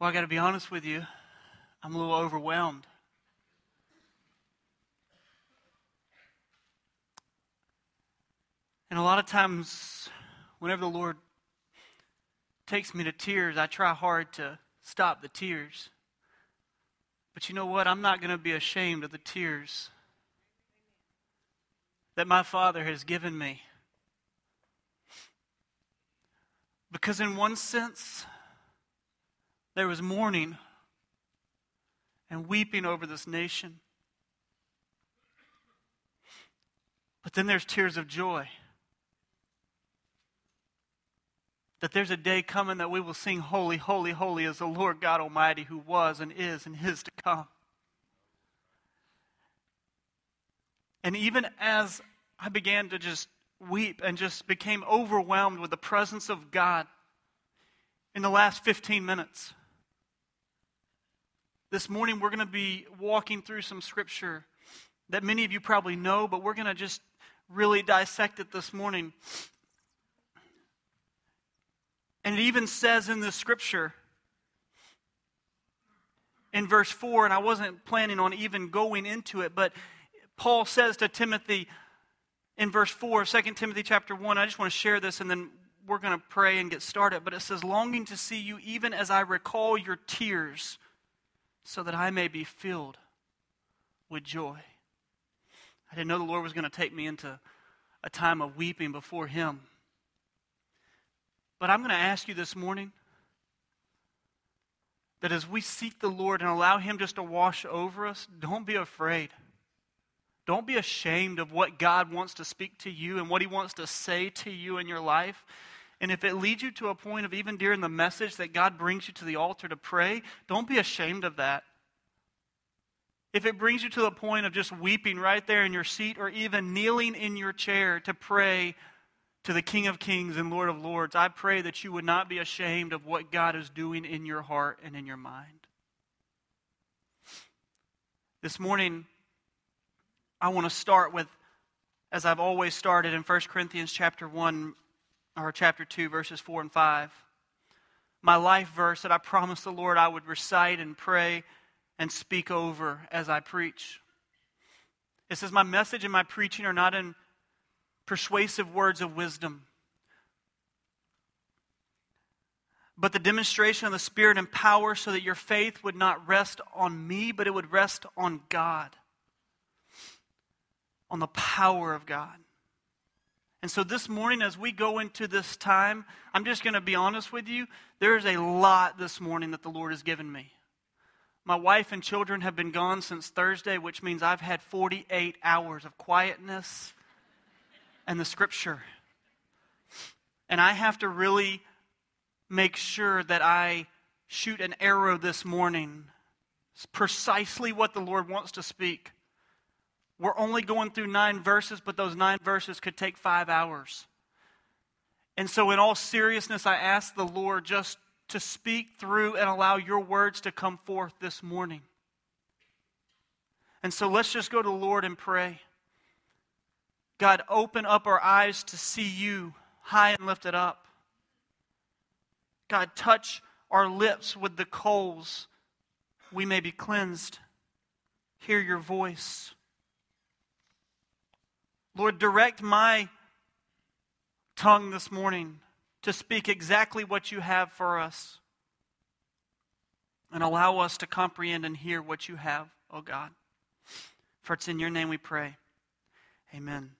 Well, I got to be honest with you, I'm a little overwhelmed. And a lot of times, whenever the Lord takes me to tears, I try hard to stop the tears. But you know what? I'm not going to be ashamed of the tears that my Father has given me. Because, in one sense, there was mourning and weeping over this nation. But then there's tears of joy. That there's a day coming that we will sing, Holy, Holy, Holy is the Lord God Almighty who was and is and is to come. And even as I began to just weep and just became overwhelmed with the presence of God in the last 15 minutes, this morning, we're going to be walking through some scripture that many of you probably know, but we're going to just really dissect it this morning. And it even says in the scripture, in verse 4, and I wasn't planning on even going into it, but Paul says to Timothy in verse 4, of 2 Timothy chapter 1, I just want to share this and then we're going to pray and get started. But it says, Longing to see you even as I recall your tears so that I may be filled with joy. I didn't know the Lord was going to take me into a time of weeping before Him. But I'm going to ask you this morning that as we seek the Lord and allow Him just to wash over us, don't be afraid. Don't be ashamed of what God wants to speak to you and what He wants to say to you in your life. And if it leads you to a point of even during the message that God brings you to the altar to pray, don't be ashamed of that. If it brings you to the point of just weeping right there in your seat or even kneeling in your chair to pray to the King of Kings and Lord of Lords, I pray that you would not be ashamed of what God is doing in your heart and in your mind. This morning, I want to start with, as I've always started in 1 Corinthians chapter 1, or chapter 2, verses 4 and 5. My life verse that I promised the Lord I would recite and pray and speak over as I preach. It says, My message and my preaching are not in persuasive words of wisdom, but the demonstration of the Spirit and power so that your faith would not rest on me, but it would rest on God, on the power of God. And so this morning, as we go into this time, I'm just going to be honest with you. There's a lot this morning that the Lord has given me. My wife and children have been gone since Thursday, which means I've had 48 hours of quietness and the scripture. And I have to really make sure that I shoot an arrow this morning. It's precisely what the Lord wants to speak. We're only going through nine verses, but those nine verses could take five hours. And so, in all seriousness, I ask the Lord just to speak through and allow your words to come forth this morning. And so, let's just go to the Lord and pray. God, open up our eyes to see you high and lifted up. God, touch our lips with the coals. We may be cleansed. Hear your voice. Lord, direct my tongue this morning to speak exactly what you have for us. And allow us to comprehend and hear what you have, oh God. For it's in your name we pray. Amen.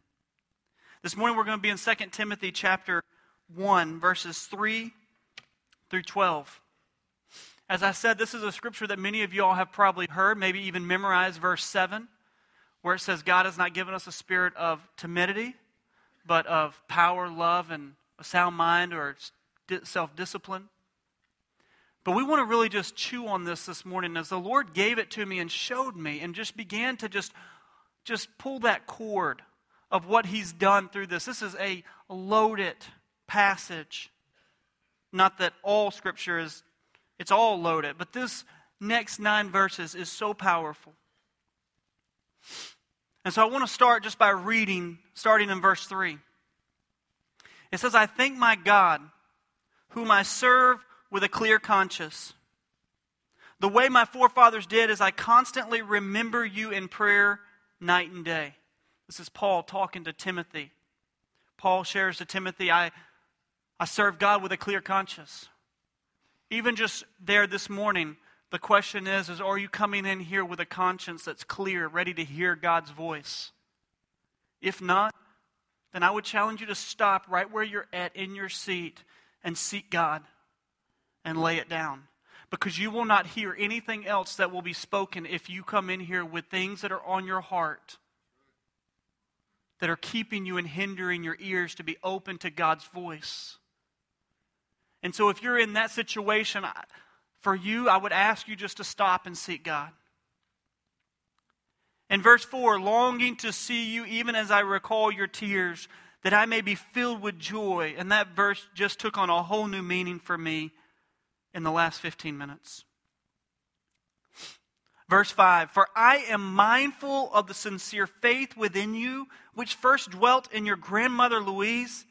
This morning we're going to be in 2 Timothy chapter 1, verses 3 through 12. As I said, this is a scripture that many of you all have probably heard, maybe even memorized verse 7 where it says God has not given us a spirit of timidity, but of power, love, and a sound mind or self discipline. But we want to really just chew on this this morning as the Lord gave it to me and showed me and just began to just, just pull that cord of what He's done through this. This is a loaded passage. Not that all Scripture is, it's all loaded, but this next nine verses is so powerful. And so I want to start just by reading, starting in verse 3. It says, I thank my God, whom I serve with a clear conscience, The way my forefathers did is I constantly remember you in prayer night and day. This is Paul talking to Timothy. Paul shares to Timothy, I, I serve God with a clear conscience. Even just there this morning, the question is, is are you coming in here with a conscience that's clear, ready to hear God's voice? If not, then I would challenge you to stop right where you're at in your seat and seek God and lay it down. Because you will not hear anything else that will be spoken if you come in here with things that are on your heart that are keeping you and hindering your ears to be open to God's voice. And so, if you're in that situation, for you, I would ask you just to stop and seek God. In verse 4, longing to see you even as I recall your tears, that I may be filled with joy. And that verse just took on a whole new meaning for me in the last 15 minutes. Verse 5 For I am mindful of the sincere faith within you, which first dwelt in your grandmother Lois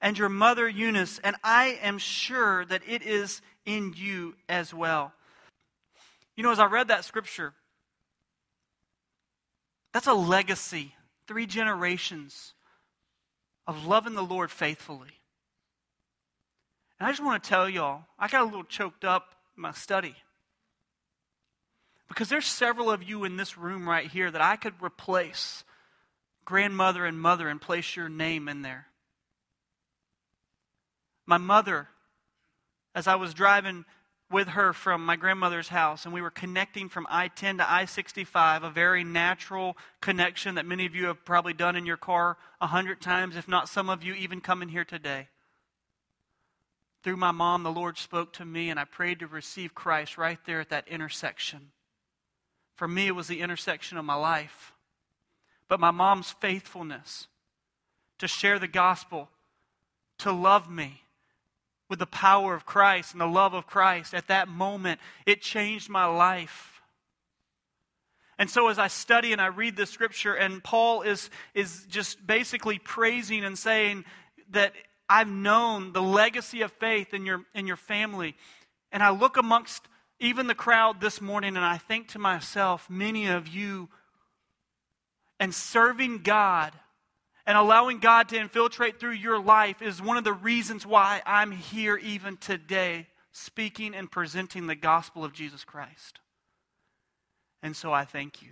and your mother Eunice, and I am sure that it is in you as well. You know, as I read that scripture, that's a legacy, three generations of loving the Lord faithfully. And I just want to tell y'all, I got a little choked up in my study. Because there's several of you in this room right here that I could replace grandmother and mother and place your name in there. My mother, as I was driving with her from my grandmother's house, and we were connecting from I 10 to I 65, a very natural connection that many of you have probably done in your car a hundred times, if not some of you even coming here today. Through my mom, the Lord spoke to me, and I prayed to receive Christ right there at that intersection. For me, it was the intersection of my life. But my mom's faithfulness to share the gospel, to love me, with the power of Christ and the love of Christ at that moment, it changed my life. And so, as I study and I read the scripture, and Paul is, is just basically praising and saying that I've known the legacy of faith in your, in your family. And I look amongst even the crowd this morning and I think to myself, many of you, and serving God and allowing God to infiltrate through your life is one of the reasons why I'm here even today speaking and presenting the gospel of Jesus Christ. And so I thank you.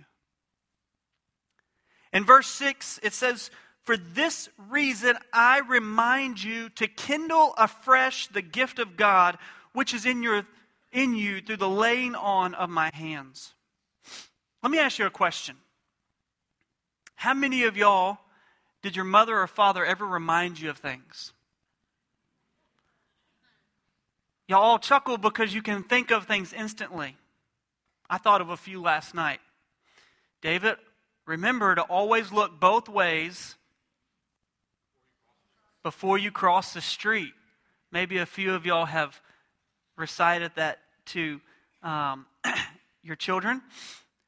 In verse 6, it says, For this reason I remind you to kindle afresh the gift of God which is in, your, in you through the laying on of my hands. Let me ask you a question. How many of y'all did your mother or father ever remind you of things? Y'all all chuckle because you can think of things instantly. I thought of a few last night. David, remember to always look both ways before you cross the street. Maybe a few of y'all have recited that to um, your children.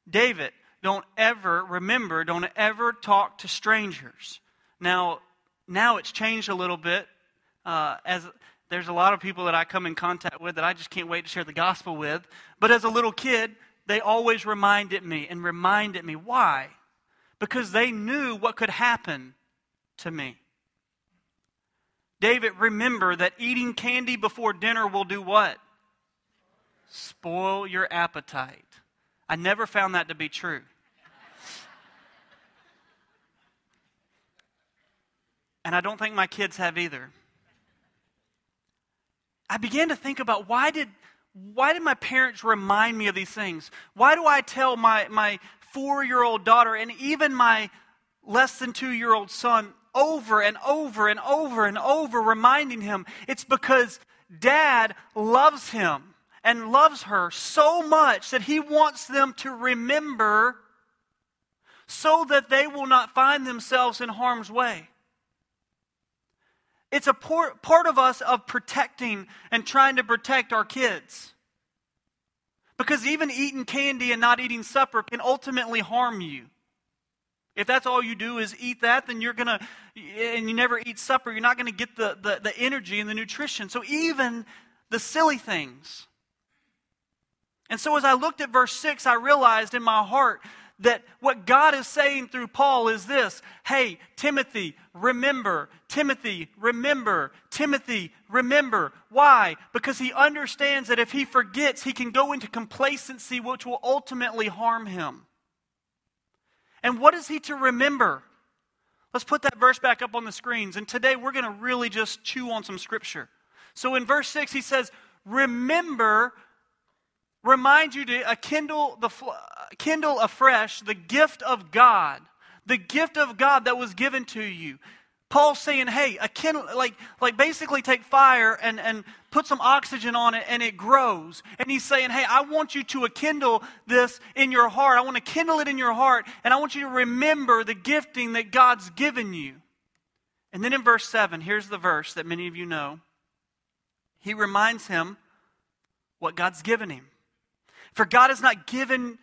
David, don't ever, remember, don't ever talk to strangers. Now, now it's changed a little bit. Uh, as there's a lot of people that I come in contact with that I just can't wait to share the gospel with. But as a little kid, they always reminded me and reminded me. Why? Because they knew what could happen to me. David, remember that eating candy before dinner will do what? Spoil your appetite. I never found that to be true. And I don't think my kids have either. I began to think about why did, why did my parents remind me of these things? Why do I tell my, my four year old daughter and even my less than two year old son over and over and over and over, reminding him it's because dad loves him and loves her so much that he wants them to remember so that they will not find themselves in harm's way. It's a part of us of protecting and trying to protect our kids. Because even eating candy and not eating supper can ultimately harm you. If that's all you do is eat that, then you're going to, and you never eat supper, you're not going to get the, the, the energy and the nutrition. So even the silly things. And so as I looked at verse 6, I realized in my heart that what God is saying through Paul is this Hey, Timothy, remember. Timothy, remember. Timothy, remember. Why? Because he understands that if he forgets, he can go into complacency, which will ultimately harm him. And what is he to remember? Let's put that verse back up on the screens. And today we're going to really just chew on some scripture. So in verse 6, he says, Remember remind you to uh, kindle, the, kindle afresh the gift of God, the gift of God that was given to you. Paul's saying, hey, a kindle, like, like basically take fire and, and put some oxygen on it and it grows. And he's saying, hey, I want you to kindle this in your heart. I want to kindle it in your heart and I want you to remember the gifting that God's given you. And then in verse 7, here's the verse that many of you know. He reminds him what God's given him. For God has not given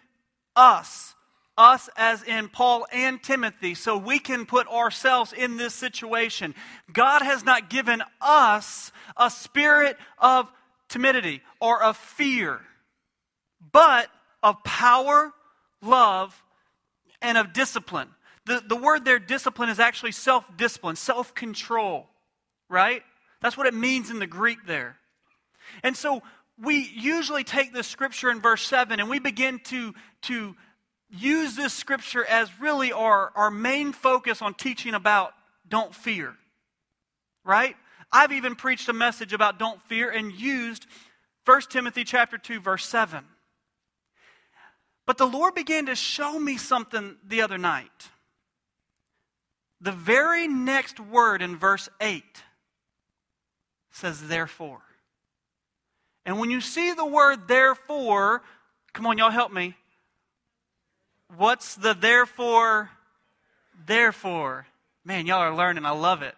us, us as in Paul and Timothy, so we can put ourselves in this situation. God has not given us a spirit of timidity or of fear, but of power, love, and of discipline. The, the word there, discipline, is actually self discipline, self control, right? That's what it means in the Greek there. And so we usually take this scripture in verse 7 and we begin to, to use this scripture as really our, our main focus on teaching about don't fear. Right? I've even preached a message about don't fear and used 1 Timothy chapter 2 verse 7. But the Lord began to show me something the other night. The very next word in verse 8 says therefore. And when you see the word therefore, come on, y'all help me. What's the therefore? Therefore. Man, y'all are learning. I love it.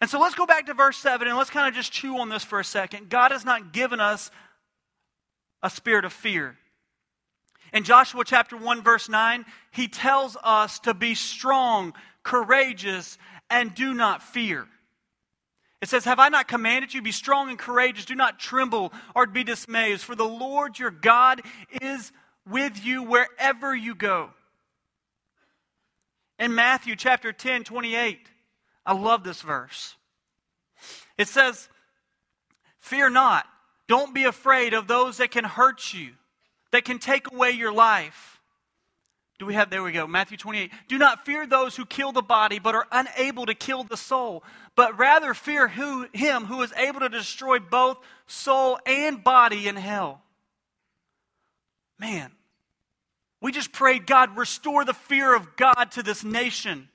And so let's go back to verse 7 and let's kind of just chew on this for a second. God has not given us a spirit of fear. In Joshua chapter 1, verse 9, he tells us to be strong, courageous, and do not fear. It says, Have I not commanded you? Be strong and courageous. Do not tremble or be dismayed. For the Lord your God is with you wherever you go. In Matthew chapter 10, 28, I love this verse. It says, Fear not. Don't be afraid of those that can hurt you, that can take away your life. Do we have, there we go, Matthew 28. Do not fear those who kill the body, but are unable to kill the soul, but rather fear who, him who is able to destroy both soul and body in hell. Man, we just prayed, God, restore the fear of God to this nation.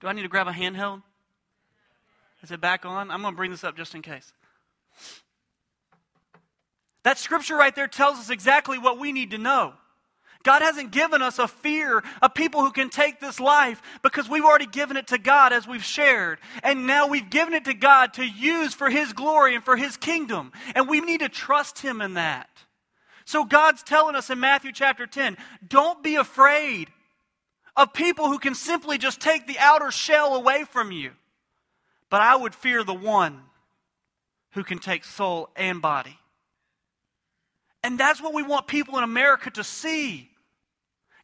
Do I need to grab a handheld? Is it back on? I'm going to bring this up just in case. That scripture right there tells us exactly what we need to know. God hasn't given us a fear of people who can take this life because we've already given it to God as we've shared. And now we've given it to God to use for His glory and for His kingdom. And we need to trust Him in that. So God's telling us in Matthew chapter 10 don't be afraid of people who can simply just take the outer shell away from you. But I would fear the one who can take soul and body. And that's what we want people in America to see.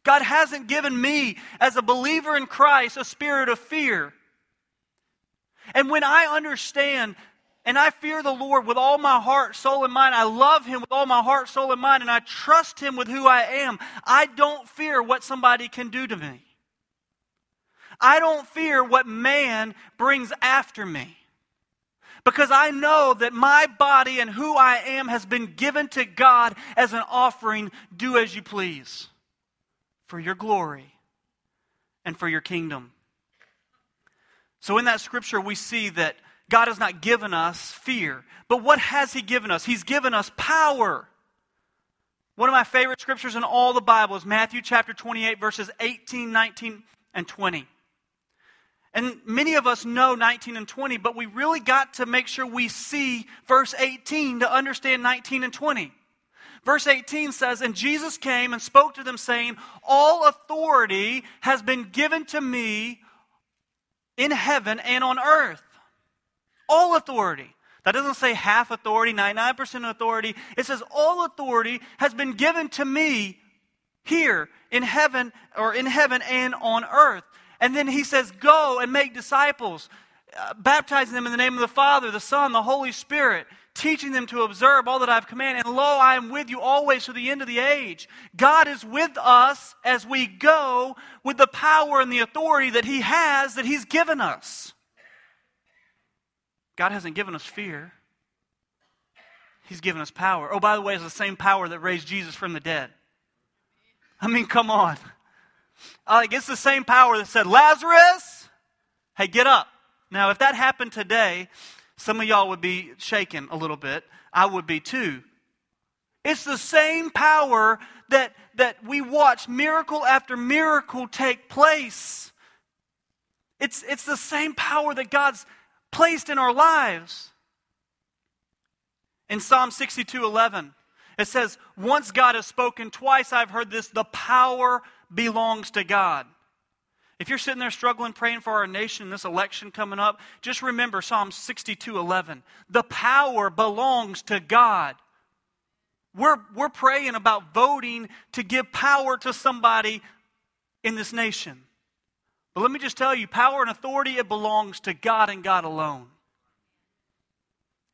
God hasn't given me, as a believer in Christ, a spirit of fear. And when I understand and I fear the Lord with all my heart, soul, and mind, I love Him with all my heart, soul, and mind, and I trust Him with who I am, I don't fear what somebody can do to me. I don't fear what man brings after me because I know that my body and who I am has been given to God as an offering. Do as you please for your glory and for your kingdom. So, in that scripture, we see that God has not given us fear. But what has He given us? He's given us power. One of my favorite scriptures in all the Bible is Matthew chapter 28, verses 18, 19, and 20. And many of us know 19 and 20, but we really got to make sure we see verse 18 to understand 19 and 20. Verse 18 says, And Jesus came and spoke to them, saying, All authority has been given to me in heaven and on earth. All authority. That doesn't say half authority, 99% authority. It says all authority has been given to me here in heaven or in heaven and on earth. And then he says, Go and make disciples, uh, baptizing them in the name of the Father, the Son, the Holy Spirit, teaching them to observe all that I've commanded. And lo, I am with you always to the end of the age. God is with us as we go with the power and the authority that He has, that He's given us. God hasn't given us fear. He's given us power. Oh, by the way, it's the same power that raised Jesus from the dead. I mean, come on. Like, it's the same power that said, Lazarus, hey, get up. Now, if that happened today, some of y'all would be shaken a little bit. I would be too. It's the same power that, that we watch miracle after miracle take place. It's, it's the same power that God's placed in our lives. In Psalm 62 11, it says, Once God has spoken, twice I've heard this, the power belongs to God. If you're sitting there struggling, praying for our nation, this election coming up, just remember Psalm 62 11. The power belongs to God. We're, we're praying about voting to give power to somebody in this nation. But let me just tell you power and authority, it belongs to God and God alone.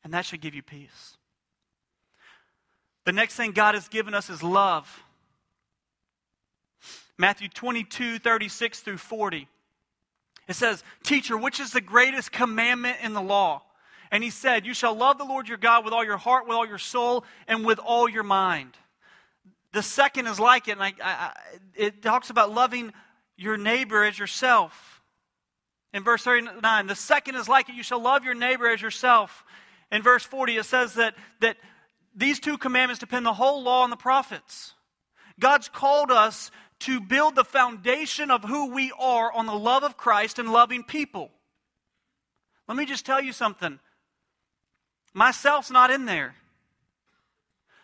And that should give you peace. The next thing God has given us is love. Matthew 22, 36 through 40. It says, Teacher, which is the greatest commandment in the law? And he said, You shall love the Lord your God with all your heart, with all your soul, and with all your mind. The second is like it, and I, I, it talks about loving your neighbor as yourself. In verse 39, the second is like it, you shall love your neighbor as yourself. In verse 40, it says that, that these two commandments depend the whole law on the prophets. God's called us to build the foundation of who we are on the love of Christ and loving people. Let me just tell you something. Myself's not in there.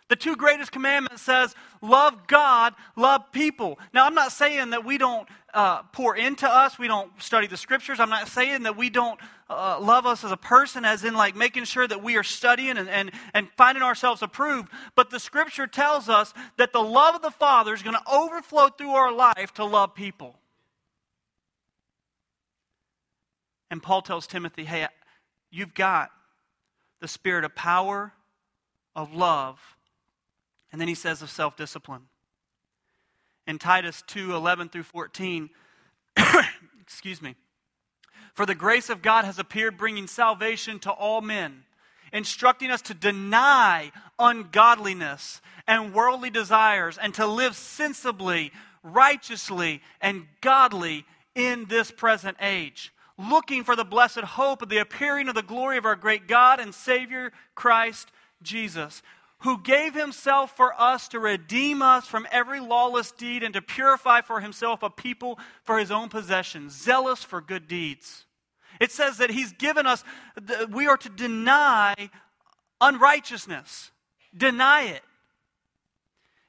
The two greatest commandments says love God, love people. Now, I'm not saying that we don't uh, pour into us, we don't study the scriptures. I'm not saying that we don't uh, love us as a person, as in like making sure that we are studying and, and, and finding ourselves approved. But the scripture tells us that the love of the Father is going to overflow through our life to love people. And Paul tells Timothy, hey, you've got the spirit of power, of love, and then he says of self discipline. In Titus 2 11 through 14, excuse me. For the grace of God has appeared, bringing salvation to all men, instructing us to deny ungodliness and worldly desires, and to live sensibly, righteously, and godly in this present age, looking for the blessed hope of the appearing of the glory of our great God and Savior, Christ Jesus who gave himself for us to redeem us from every lawless deed and to purify for himself a people for his own possession, zealous for good deeds. It says that he's given us, we are to deny unrighteousness, deny it.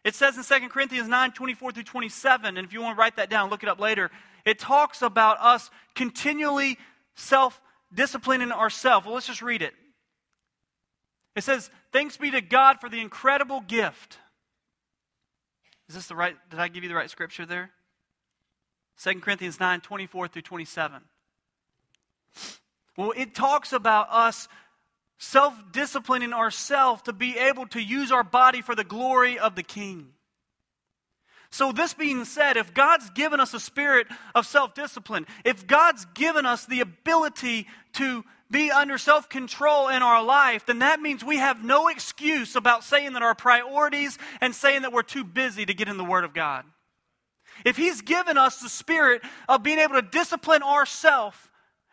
It says in 2 Corinthians 9 24 through 27, and if you want to write that down, look it up later. It talks about us continually self disciplining ourselves. Well, let's just read it. It says, Thanks be to God for the incredible gift. Is this the right? Did I give you the right scripture there? 2 Corinthians 9 24 through 27. Well, it talks about us self disciplining ourselves to be able to use our body for the glory of the King. So, this being said, if God's given us a spirit of self discipline, if God's given us the ability to be under self control in our life, then that means we have no excuse about saying that our priorities and saying that we're too busy to get in the Word of God. If He's given us the spirit of being able to discipline ourselves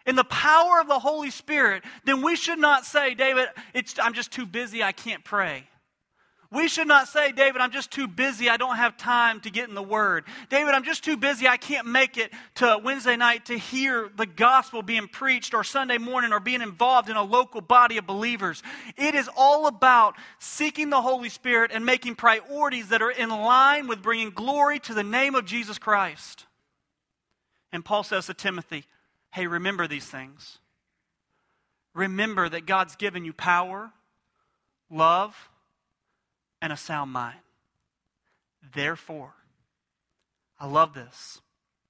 in the power of the Holy Spirit, then we should not say, David, I'm just too busy, I can't pray. We should not say, David, I'm just too busy. I don't have time to get in the Word. David, I'm just too busy. I can't make it to Wednesday night to hear the gospel being preached or Sunday morning or being involved in a local body of believers. It is all about seeking the Holy Spirit and making priorities that are in line with bringing glory to the name of Jesus Christ. And Paul says to Timothy, hey, remember these things. Remember that God's given you power, love, and a sound mind. Therefore, I love this.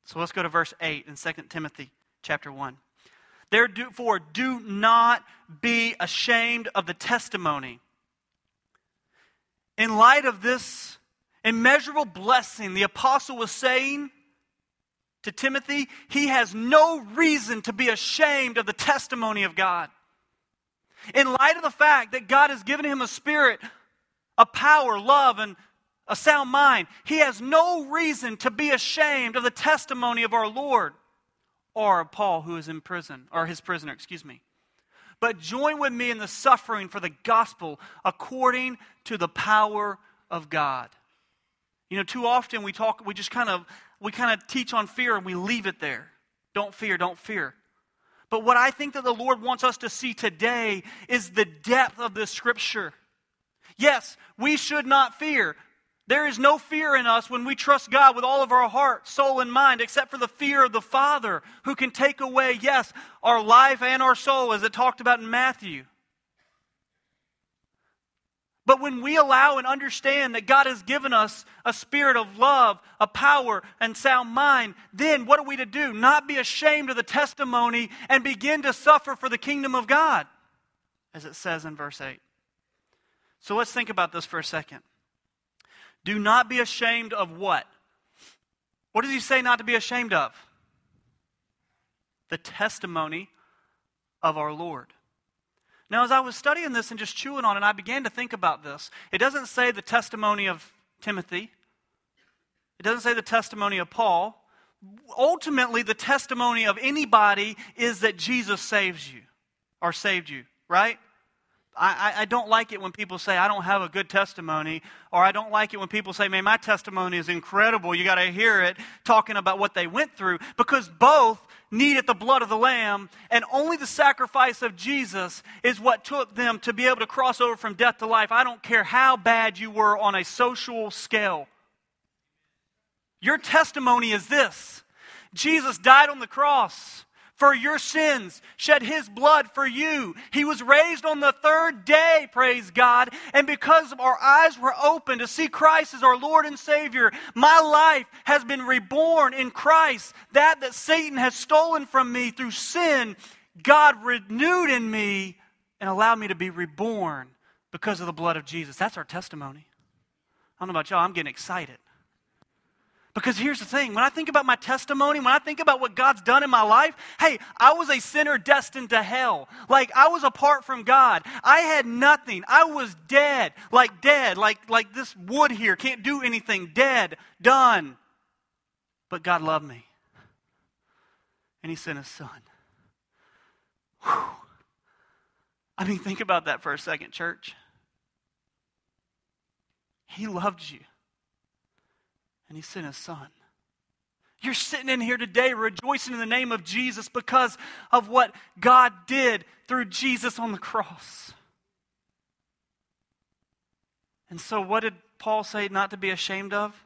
So let's go to verse 8 in 2 Timothy chapter 1. Therefore, do not be ashamed of the testimony. In light of this immeasurable blessing, the apostle was saying to Timothy, he has no reason to be ashamed of the testimony of God. In light of the fact that God has given him a spirit, a power, love, and a sound mind, he has no reason to be ashamed of the testimony of our Lord or of Paul, who is in prison, or his prisoner, excuse me. But join with me in the suffering for the gospel according to the power of God. You know, too often we talk, we just kind of, we kind of teach on fear and we leave it there. Don't fear, don't fear. But what I think that the Lord wants us to see today is the depth of this scripture. Yes, we should not fear. There is no fear in us when we trust God with all of our heart, soul, and mind, except for the fear of the Father who can take away, yes, our life and our soul, as it talked about in Matthew. But when we allow and understand that God has given us a spirit of love, a power, and sound mind, then what are we to do? Not be ashamed of the testimony and begin to suffer for the kingdom of God, as it says in verse 8. So let's think about this for a second. Do not be ashamed of what? What does he say not to be ashamed of? The testimony of our Lord. Now, as I was studying this and just chewing on it, I began to think about this. It doesn't say the testimony of Timothy, it doesn't say the testimony of Paul. Ultimately, the testimony of anybody is that Jesus saves you or saved you, right? I, I, don't like it when people say, I don't have a good testimony, or I don't like it when people say, man, my testimony is incredible. You got to hear it, talking about what they went through, because both needed the blood of the Lamb, and only the sacrifice of Jesus is what took them to be able to cross over from death to life. I don't care how bad you were on a social scale. Your testimony is this Jesus died on the cross for your sins, shed his blood for you. He was raised on the third day, praise God. And because our eyes were open to see Christ as our Lord and Savior, my life has been reborn in Christ. That that Satan has stolen from me through sin, God renewed in me and allowed me to be reborn because of the blood of Jesus. That's our testimony. I don't know about y'all, I'm getting excited. Because here's the thing when I think about my testimony, when I think about what God's done in my life, hey, I was a sinner destined to hell. Like I was apart from God. I had nothing. I was dead, like dead, like, like this wood here, can't do anything, dead, done. But God loved me. And He sent His Son. Whew. I mean, think about that for a second, church. He loved you and he sent his son. You're sitting in here today rejoicing in the name of Jesus because of what God did through Jesus on the cross. And so, what did Paul say not to be ashamed of?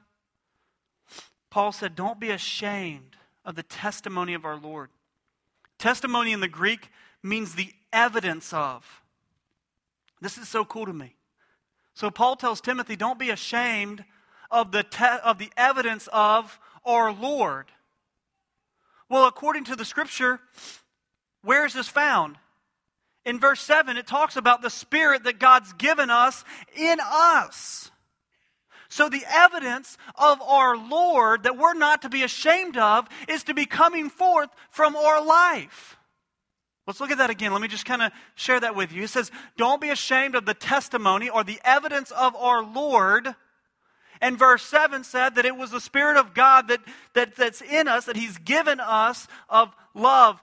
Paul said, Don't be ashamed of the testimony of our Lord. Testimony in the Greek means the evidence of. This is so cool to me. So, Paul tells Timothy, Don't be ashamed of the, te- of the evidence of our Lord. Well, according to the scripture, where is this found? In verse 7, it talks about the Spirit that God's given us in us. So, the evidence of our Lord that we're not to be ashamed of is to be coming forth from our life. Let's look at that again. Let me just kind of share that with you. It says, Don't be ashamed of the testimony or the evidence of our Lord and verse 7 said that it was the Spirit of God that, that, that's in us, that He's given us of love,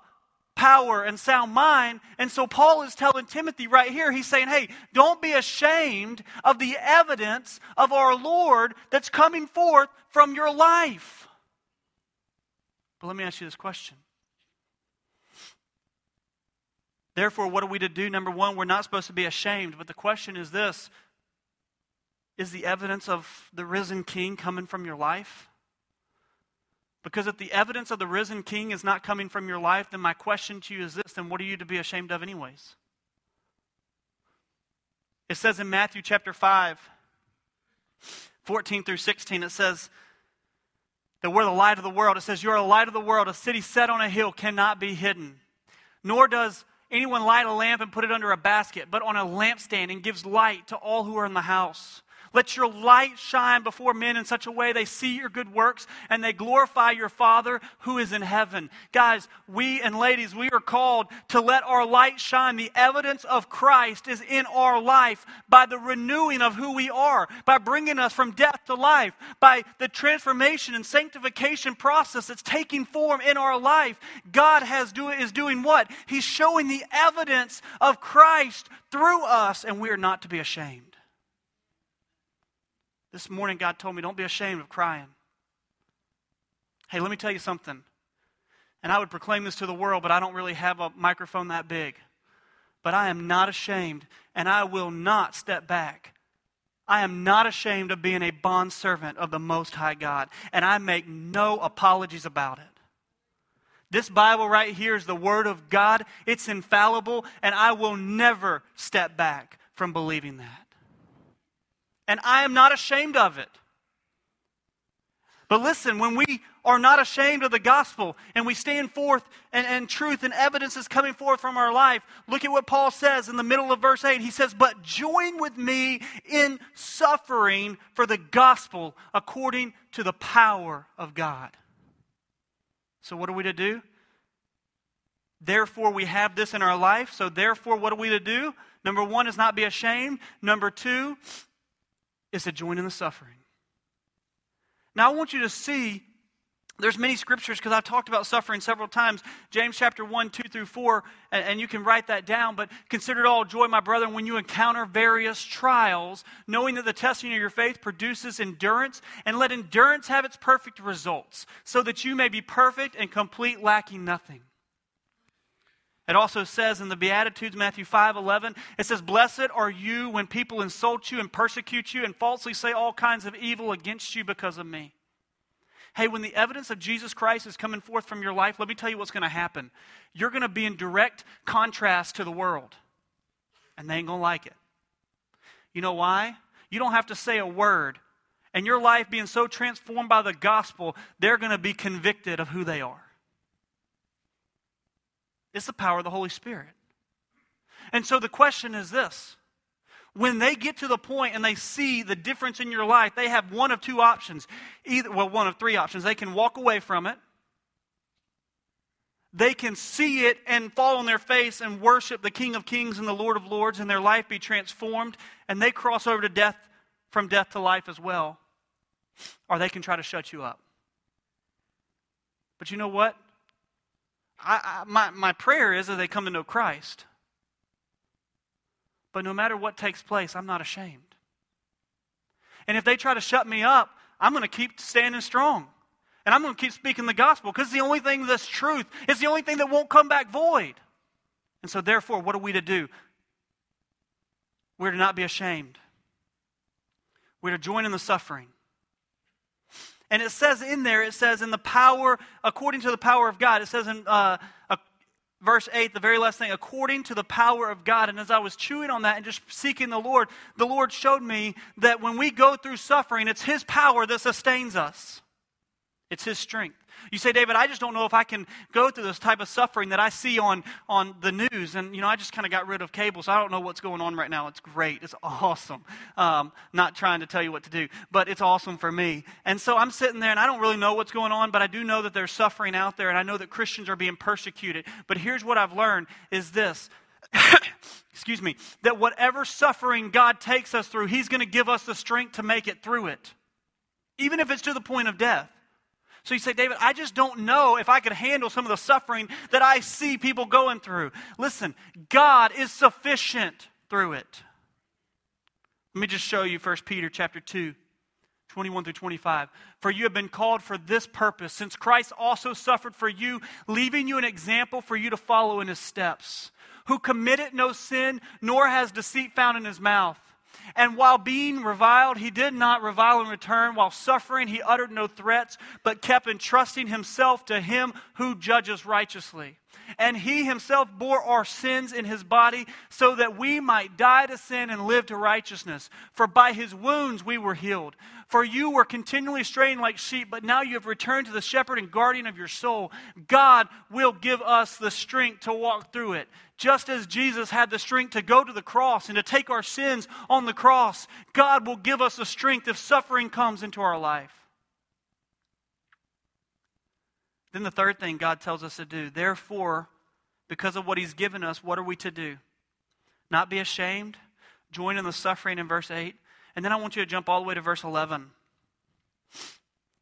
power, and sound mind. And so Paul is telling Timothy right here, he's saying, hey, don't be ashamed of the evidence of our Lord that's coming forth from your life. But let me ask you this question. Therefore, what are we to do? Number one, we're not supposed to be ashamed. But the question is this is the evidence of the risen king coming from your life? Because if the evidence of the risen king is not coming from your life, then my question to you is this then what are you to be ashamed of, anyways? It says in Matthew chapter 5, 14 through 16, it says that we're the light of the world. It says, You're a light of the world. A city set on a hill cannot be hidden. Nor does anyone light a lamp and put it under a basket, but on a lampstand and gives light to all who are in the house. Let your light shine before men in such a way they see your good works and they glorify your Father who is in heaven. Guys, we and ladies, we are called to let our light shine. The evidence of Christ is in our life by the renewing of who we are, by bringing us from death to life, by the transformation and sanctification process that's taking form in our life. God has do, is doing what? He's showing the evidence of Christ through us, and we are not to be ashamed. This morning, God told me, don't be ashamed of crying. Hey, let me tell you something. And I would proclaim this to the world, but I don't really have a microphone that big. But I am not ashamed, and I will not step back. I am not ashamed of being a bondservant of the Most High God, and I make no apologies about it. This Bible right here is the Word of God. It's infallible, and I will never step back from believing that and I am not ashamed of it. But listen, when we are not ashamed of the gospel and we stand forth and, and, truth and evidence is coming forth from our life, look at what Paul says in the middle of verse 8. He says, But join with me in suffering for the gospel according to the power of God. So, what are we to do? Therefore, we have this in our life. So, therefore, what are we to do? Number one is not be ashamed. Number two is to join in the suffering. Now, I want you to see there's many scriptures because I've talked about suffering several times. James chapter 1, 2 through 4, and, and, you can write that down. But consider it all joy, my brethren, when you encounter various trials, knowing that the testing of your faith produces endurance, and let endurance have its perfect results, so that you may be perfect and complete, lacking nothing. It also says in the Beatitudes, Matthew 5 11, it says, Blessed are you when people insult you and persecute you and falsely say all kinds of evil against you because of me. Hey, when the evidence of Jesus Christ is coming forth from your life, let me tell you what's going to happen. You're going to be in direct contrast to the world, and they ain't going to like it. You know why? You don't have to say a word. And your life being so transformed by the gospel, they're going to be convicted of who they are. It's the power of the Holy Spirit. And so the question is this when they get to the point and they see the difference in your life, they have one of two options. Either, well, one of three options. They can walk away from it, they can see it and fall on their face and worship the King of Kings and the Lord of Lords, and their life be transformed, and they cross over to death from death to life as well. Or they can try to shut you up. But you know what? I, I, my, my prayer is that they come to know Christ. But no matter what takes place, I'm not ashamed. And if they try to shut me up, I'm going to keep standing strong. And I'm going to keep speaking the gospel because it's the only thing that's truth. It's the only thing that won't come back void. And so, therefore, what are we to do? We're to not be ashamed. We're to join in the suffering. And it says in there, it says in the power, according to the power of God. It says in uh, uh, verse 8, the very last thing, according to the power of God. And as I was chewing on that and just seeking the Lord, the Lord showed me that when we go through suffering, it's His power that sustains us, it's His strength. You say, David, I just don't know if I can go through this type of suffering that I see on, on the news. And, you know, I just kind of got rid of cable, so I don't know what's going on right now. It's great. It's awesome. Um, not trying to tell you what to do, but it's awesome for me. And so I'm sitting there and I don't really know what's going on, but I do know that there's suffering out there, and I know that Christians are being persecuted. But here's what I've learned is this. excuse me, that whatever suffering God takes us through, He's going to give us the strength to make it through it, even if it's to the point of death. So you say, David, I just don't know if I could handle some of the suffering that I see people going through. Listen, God is sufficient through it. Let me just show you 1 Peter chapter 2. 21 through 25. For you have been called for this purpose, since Christ also suffered for you, leaving you an example for you to follow in his steps, who committed no sin, nor has deceit found in his mouth. And while being reviled, he did not revile in return. While suffering, he uttered no threats, but kept entrusting himself to him who judges righteously. And he himself bore our sins in his body, so that we might die to sin and live to righteousness. For by his wounds we were healed. For you were continually straying like sheep, but now you have returned to the shepherd and guardian of your soul. God will give us the strength to walk through it. Just as Jesus had the strength to go to the cross and to take our sins on the cross, God will give us the strength if suffering comes into our life. Then the third thing God tells us to do, therefore, because of what He's given us, what are we to do? Not be ashamed, join in the suffering in verse 8. And then I want you to jump all the way to verse 11.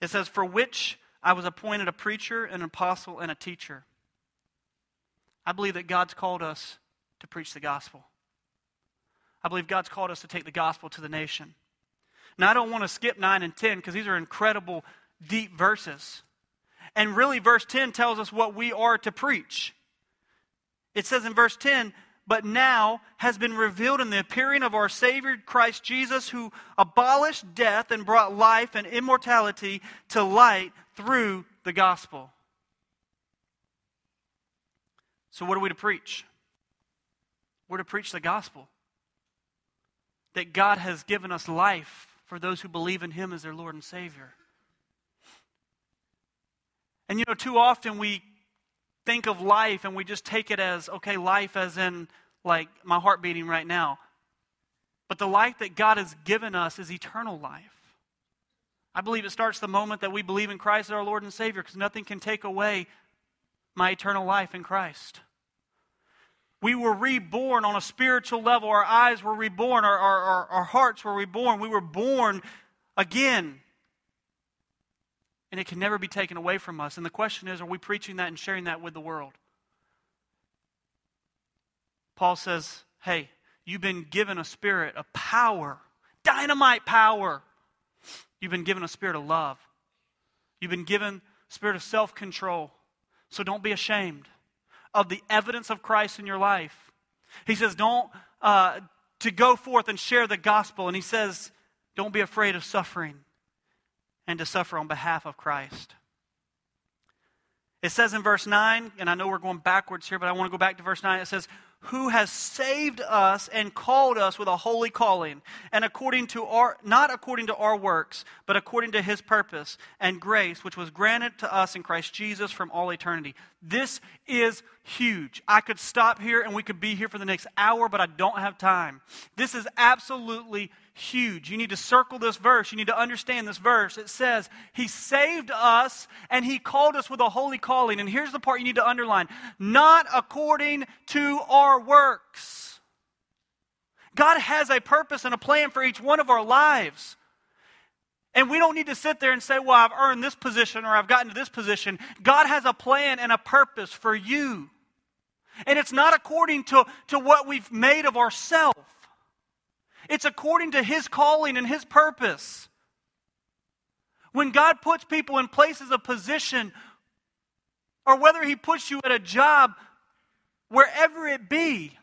It says, For which I was appointed a preacher, an apostle, and a teacher. I believe that God's called us to preach the gospel. I believe God's called us to take the gospel to the nation. Now, I don't want to skip 9 and 10 because these are incredible, deep verses. And really, verse 10 tells us what we are to preach. It says in verse 10, but now has been revealed in the appearing of our Savior Christ Jesus, who abolished death and brought life and immortality to light through the gospel. So, what are we to preach? We're to preach the gospel that God has given us life for those who believe in Him as their Lord and Savior. And you know, too often we think of life and we just take it as, okay, life as in like my heart beating right now. But the life that God has given us is eternal life. I believe it starts the moment that we believe in Christ as our Lord and Savior because nothing can take away my eternal life in Christ. We were reborn on a spiritual level. Our eyes were reborn. Our, our, our, our hearts were reborn. We were born again and it can never be taken away from us. And the question is are we preaching that and sharing that with the world? Paul says, hey, you've been given a spirit of power, dynamite power. You've been given a spirit of love. You've been given spirit of self control. So don't be ashamed of the evidence of Christ in your life. He says, don't, uh, to go forth and share the gospel. And he says, don't be afraid of suffering and to suffer on behalf of Christ. It says in verse 9, and I know we're going backwards here, but I want to go back to verse 9. It says, Who has saved us and called us with a holy calling, and according to our, not according to our works, but according to his purpose and grace, which was granted to us in Christ Jesus from all eternity. This is huge. I could stop here and we could be here for the next hour, but I don't have time. This is absolutely huge. You need to circle this verse. You need to understand this verse. It says, He saved us and He called us with a holy calling. And here's the part you need to underline not according to our works. God has a purpose and a plan for each one of our lives. And we don't need to sit there and say, well, I've earned this position or I've gotten to this position. God has a plan and a purpose for you. And it's not according to, to what we've made of ourselves. It's according to His calling and His purpose. When God puts people in places of position, or whether He puts you at a job, wherever it be,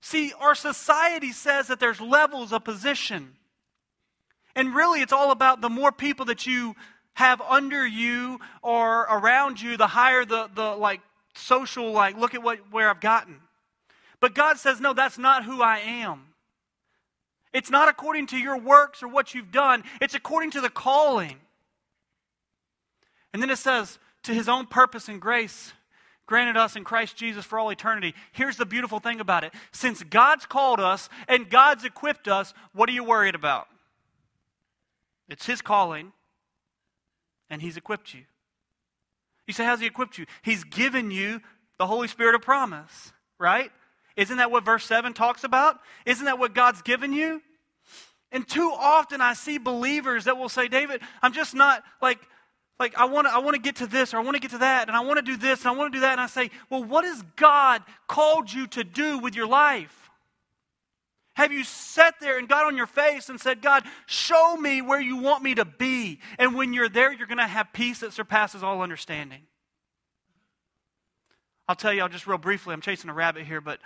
see, our society says that there's levels of position. And really, it's all about the more people that you have under you or around you, the higher the, the like social, like, look at what, where I've gotten. But God says, no, that's not who I am. It's not according to your works or what you've done, it's according to the calling. And then it says, to his own purpose and grace granted us in Christ Jesus for all eternity. Here's the beautiful thing about it. Since God's called us and God's equipped us, what are you worried about? It's his calling, and he's equipped you. You say, How's he equipped you? He's given you the Holy Spirit of promise, right? Isn't that what verse 7 talks about? Isn't that what God's given you? And too often I see believers that will say, David, I'm just not like, like I want to I want to get to this or I want to get to that and I want to do this and I want to do that. And I say, well, what has God called you to do with your life? Have you sat there and got on your face and said, God, show me where you want me to be? And when you're there, you're going to have peace that surpasses all understanding. I'll tell you, I'll just real briefly, I'm chasing a rabbit here, but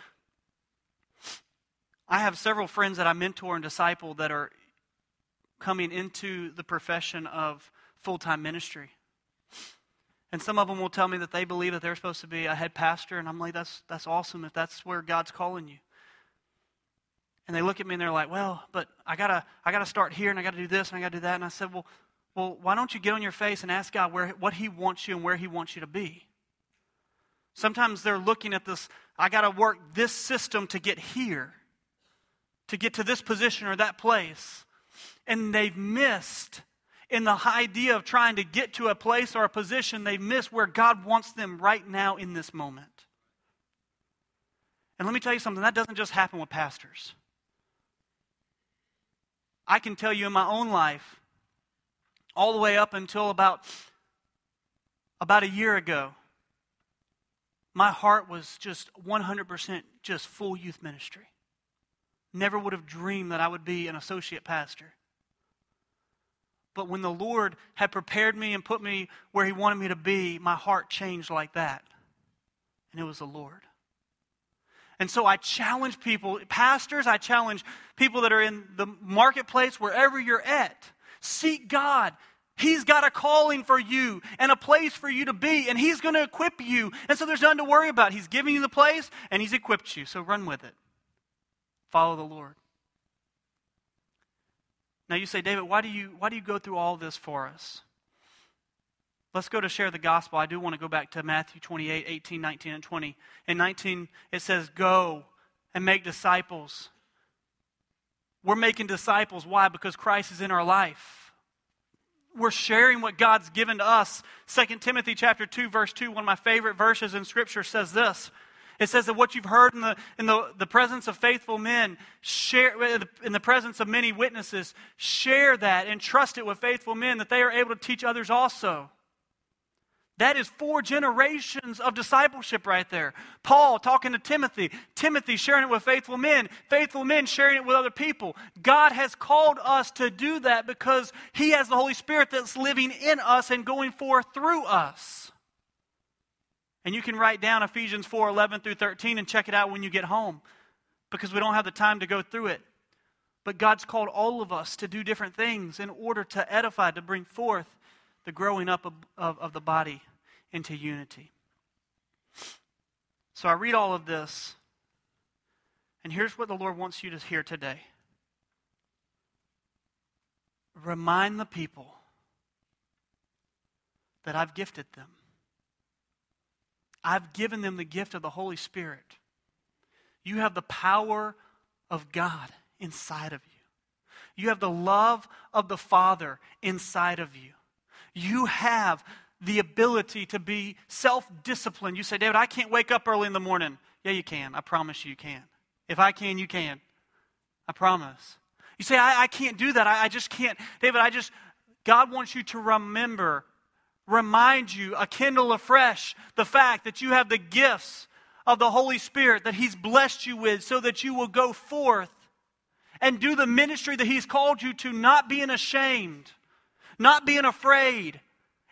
I have several friends that I mentor and disciple that are coming into the profession of full time ministry. And some of them will tell me that they believe that they're supposed to be a head pastor, and I'm like, that's, that's awesome if that's where God's calling you. And they look at me and they're like, well, but I gotta, I gotta start here and I gotta do this and I gotta do that. And I said, well, well, why don't you get on your face and ask God where, what He wants you and where He wants you to be? Sometimes they're looking at this, I gotta work this system to get here, to get to this position or that place. And they've missed in the idea of trying to get to a place or a position, they've missed where God wants them right now in this moment. And let me tell you something that doesn't just happen with pastors. I can tell you in my own life, all the way up until about, about a year ago, my heart was just 100% just full youth ministry. Never would have dreamed that I would be an associate pastor. But when the Lord had prepared me and put me where He wanted me to be, my heart changed like that. And it was the Lord. And so I challenge people, pastors, I challenge people that are in the marketplace, wherever you're at. Seek God. He's got a calling for you and a place for you to be, and He's going to equip you. And so there's nothing to worry about. He's giving you the place, and He's equipped you. So run with it. Follow the Lord. Now you say, David, why do you, why do you go through all this for us? Let's go to share the gospel. I do want to go back to Matthew 28, 18, 19, and 20. In 19, it says, Go and make disciples. We're making disciples. Why? Because Christ is in our life. We're sharing what God's given to us. 2 Timothy chapter 2, verse 2, one of my favorite verses in Scripture says this. It says that what you've heard in the, in the, the presence of faithful men, share, in the presence of many witnesses, share that and trust it with faithful men that they are able to teach others also. That is four generations of discipleship right there. Paul talking to Timothy, Timothy sharing it with faithful men, faithful men sharing it with other people. God has called us to do that because He has the Holy Spirit that's living in us and going forth through us. And you can write down Ephesians 4 11 through 13 and check it out when you get home because we don't have the time to go through it. But God's called all of us to do different things in order to edify, to bring forth the growing up of, of, of the body into unity. So I read all of this, and here's what the Lord wants you to hear today. Remind the people that I've gifted them. I've given them the gift of the Holy Spirit. You have the power of God inside of you. You have the love of the Father inside of you. You have the ability to be self disciplined. You say, David, I can't wake up early in the morning. Yeah, you can. I promise you, you can. If I can, you can. I promise. You say, I, I can't do that. I, I just can't. David, I just, God wants you to remember, remind you, a kindle afresh the fact that you have the gifts of the Holy Spirit that He's blessed you with so that you will go forth and do the ministry that He's called you to, not being ashamed, not being afraid,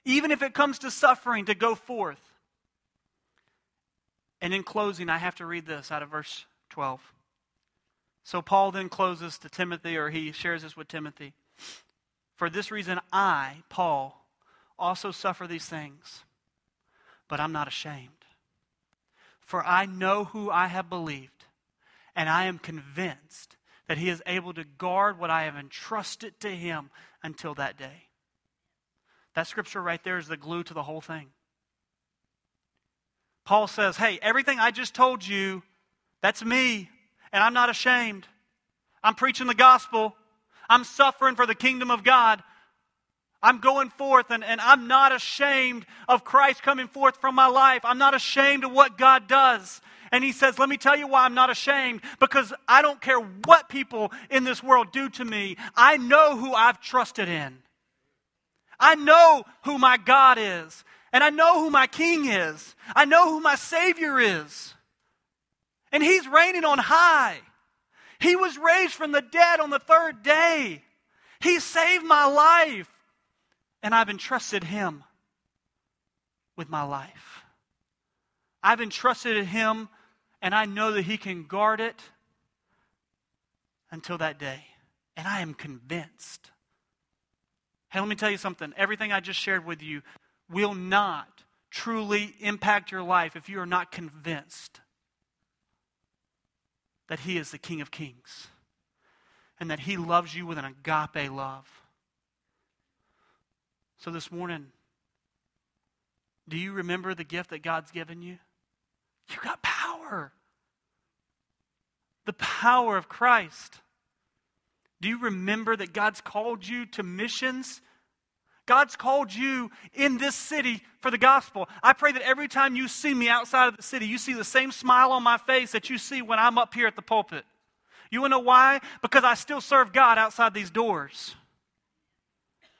even if it comes to suffering, to go forth. And in closing, I have to read this out of verse 12. So Paul then closes to Timothy, or he shares this with Timothy. For this reason, I, Paul, also suffer these things, but I'm not ashamed. For I know who I have believed, and I am convinced that he is able to guard what I have entrusted to him until that day. That scripture right there is the glue to the whole thing. Paul says, Hey, everything I just told you, that's me, and I'm not ashamed. I'm preaching the gospel. I'm suffering for the kingdom of God. I'm going forth, and, and I'm not ashamed of Christ coming forth from my life. I'm not ashamed of what God does. And he says, Let me tell you why I'm not ashamed because I don't care what people in this world do to me. I know who I've trusted in. I know who my God is, and I know who my King is. I know who my Savior is. And He's reigning on high. He was raised from the dead on the third day. He saved my life, and I've entrusted Him with my life. I've entrusted Him, and I know that He can guard it until that day. And I am convinced. Hey, let me tell you something. Everything I just shared with you will not truly impact your life if you are not convinced that He is the King of Kings and that He loves you with an agape love. So this morning, do you remember the gift that God's given you? You got power. The power of Christ. Do you remember that God's called you to missions? God's called you in this city for the gospel. I pray that every time you see me outside of the city, you see the same smile on my face that you see when I'm up here at the pulpit. You want to know why? Because I still serve God outside these doors.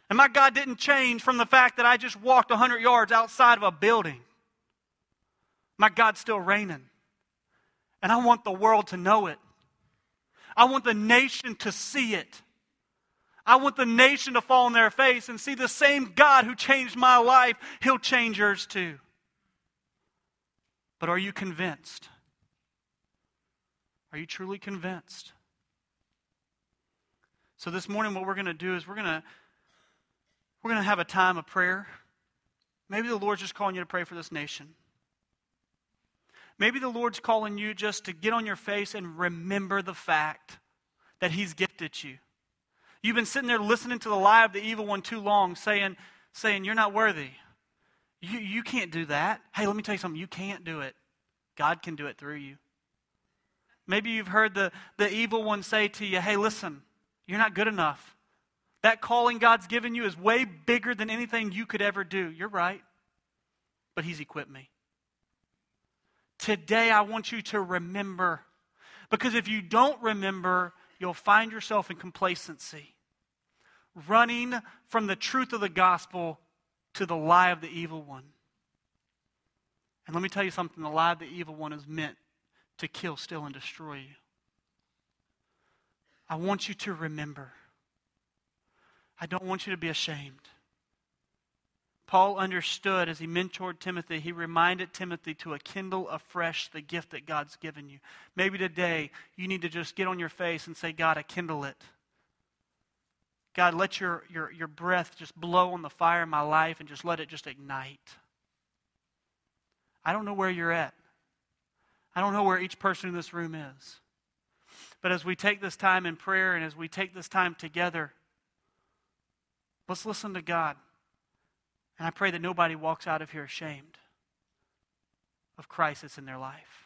And my God didn't change from the fact that I just walked 100 yards outside of a building. My God's still reigning. And I want the world to know it. I want the nation to see it. I want the nation to fall on their face and see the same God who changed my life, He'll change yours too. But are you convinced? Are you truly convinced? So this morning what we're going to do is we're going to we're going to have a time of prayer. Maybe the Lord's just calling you to pray for this nation. Maybe the Lord's calling you just to get on your face and remember the fact that He's gifted you. You've been sitting there listening to the lie of the evil one too long, saying, saying You're not worthy. You, you can't do that. Hey, let me tell you something. You can't do it. God can do it through you. Maybe you've heard the, the evil one say to you, Hey, listen, you're not good enough. That calling God's given you is way bigger than anything you could ever do. You're right. But He's equipped me. Today, I want you to remember. Because if you don't remember, you'll find yourself in complacency, running from the truth of the gospel to the lie of the evil one. And let me tell you something the lie of the evil one is meant to kill, steal, and destroy you. I want you to remember. I don't want you to be ashamed. Paul understood as he mentored Timothy, he reminded Timothy to kindle afresh the gift that God's given you. Maybe today you need to just get on your face and say, God, kindle it. God, let your, your, your breath just blow on the fire in my life and just let it just ignite. I don't know where you're at. I don't know where each person in this room is. But as we take this time in prayer and as we take this time together, let's listen to God. And I pray that nobody walks out of here ashamed of Christ in their life.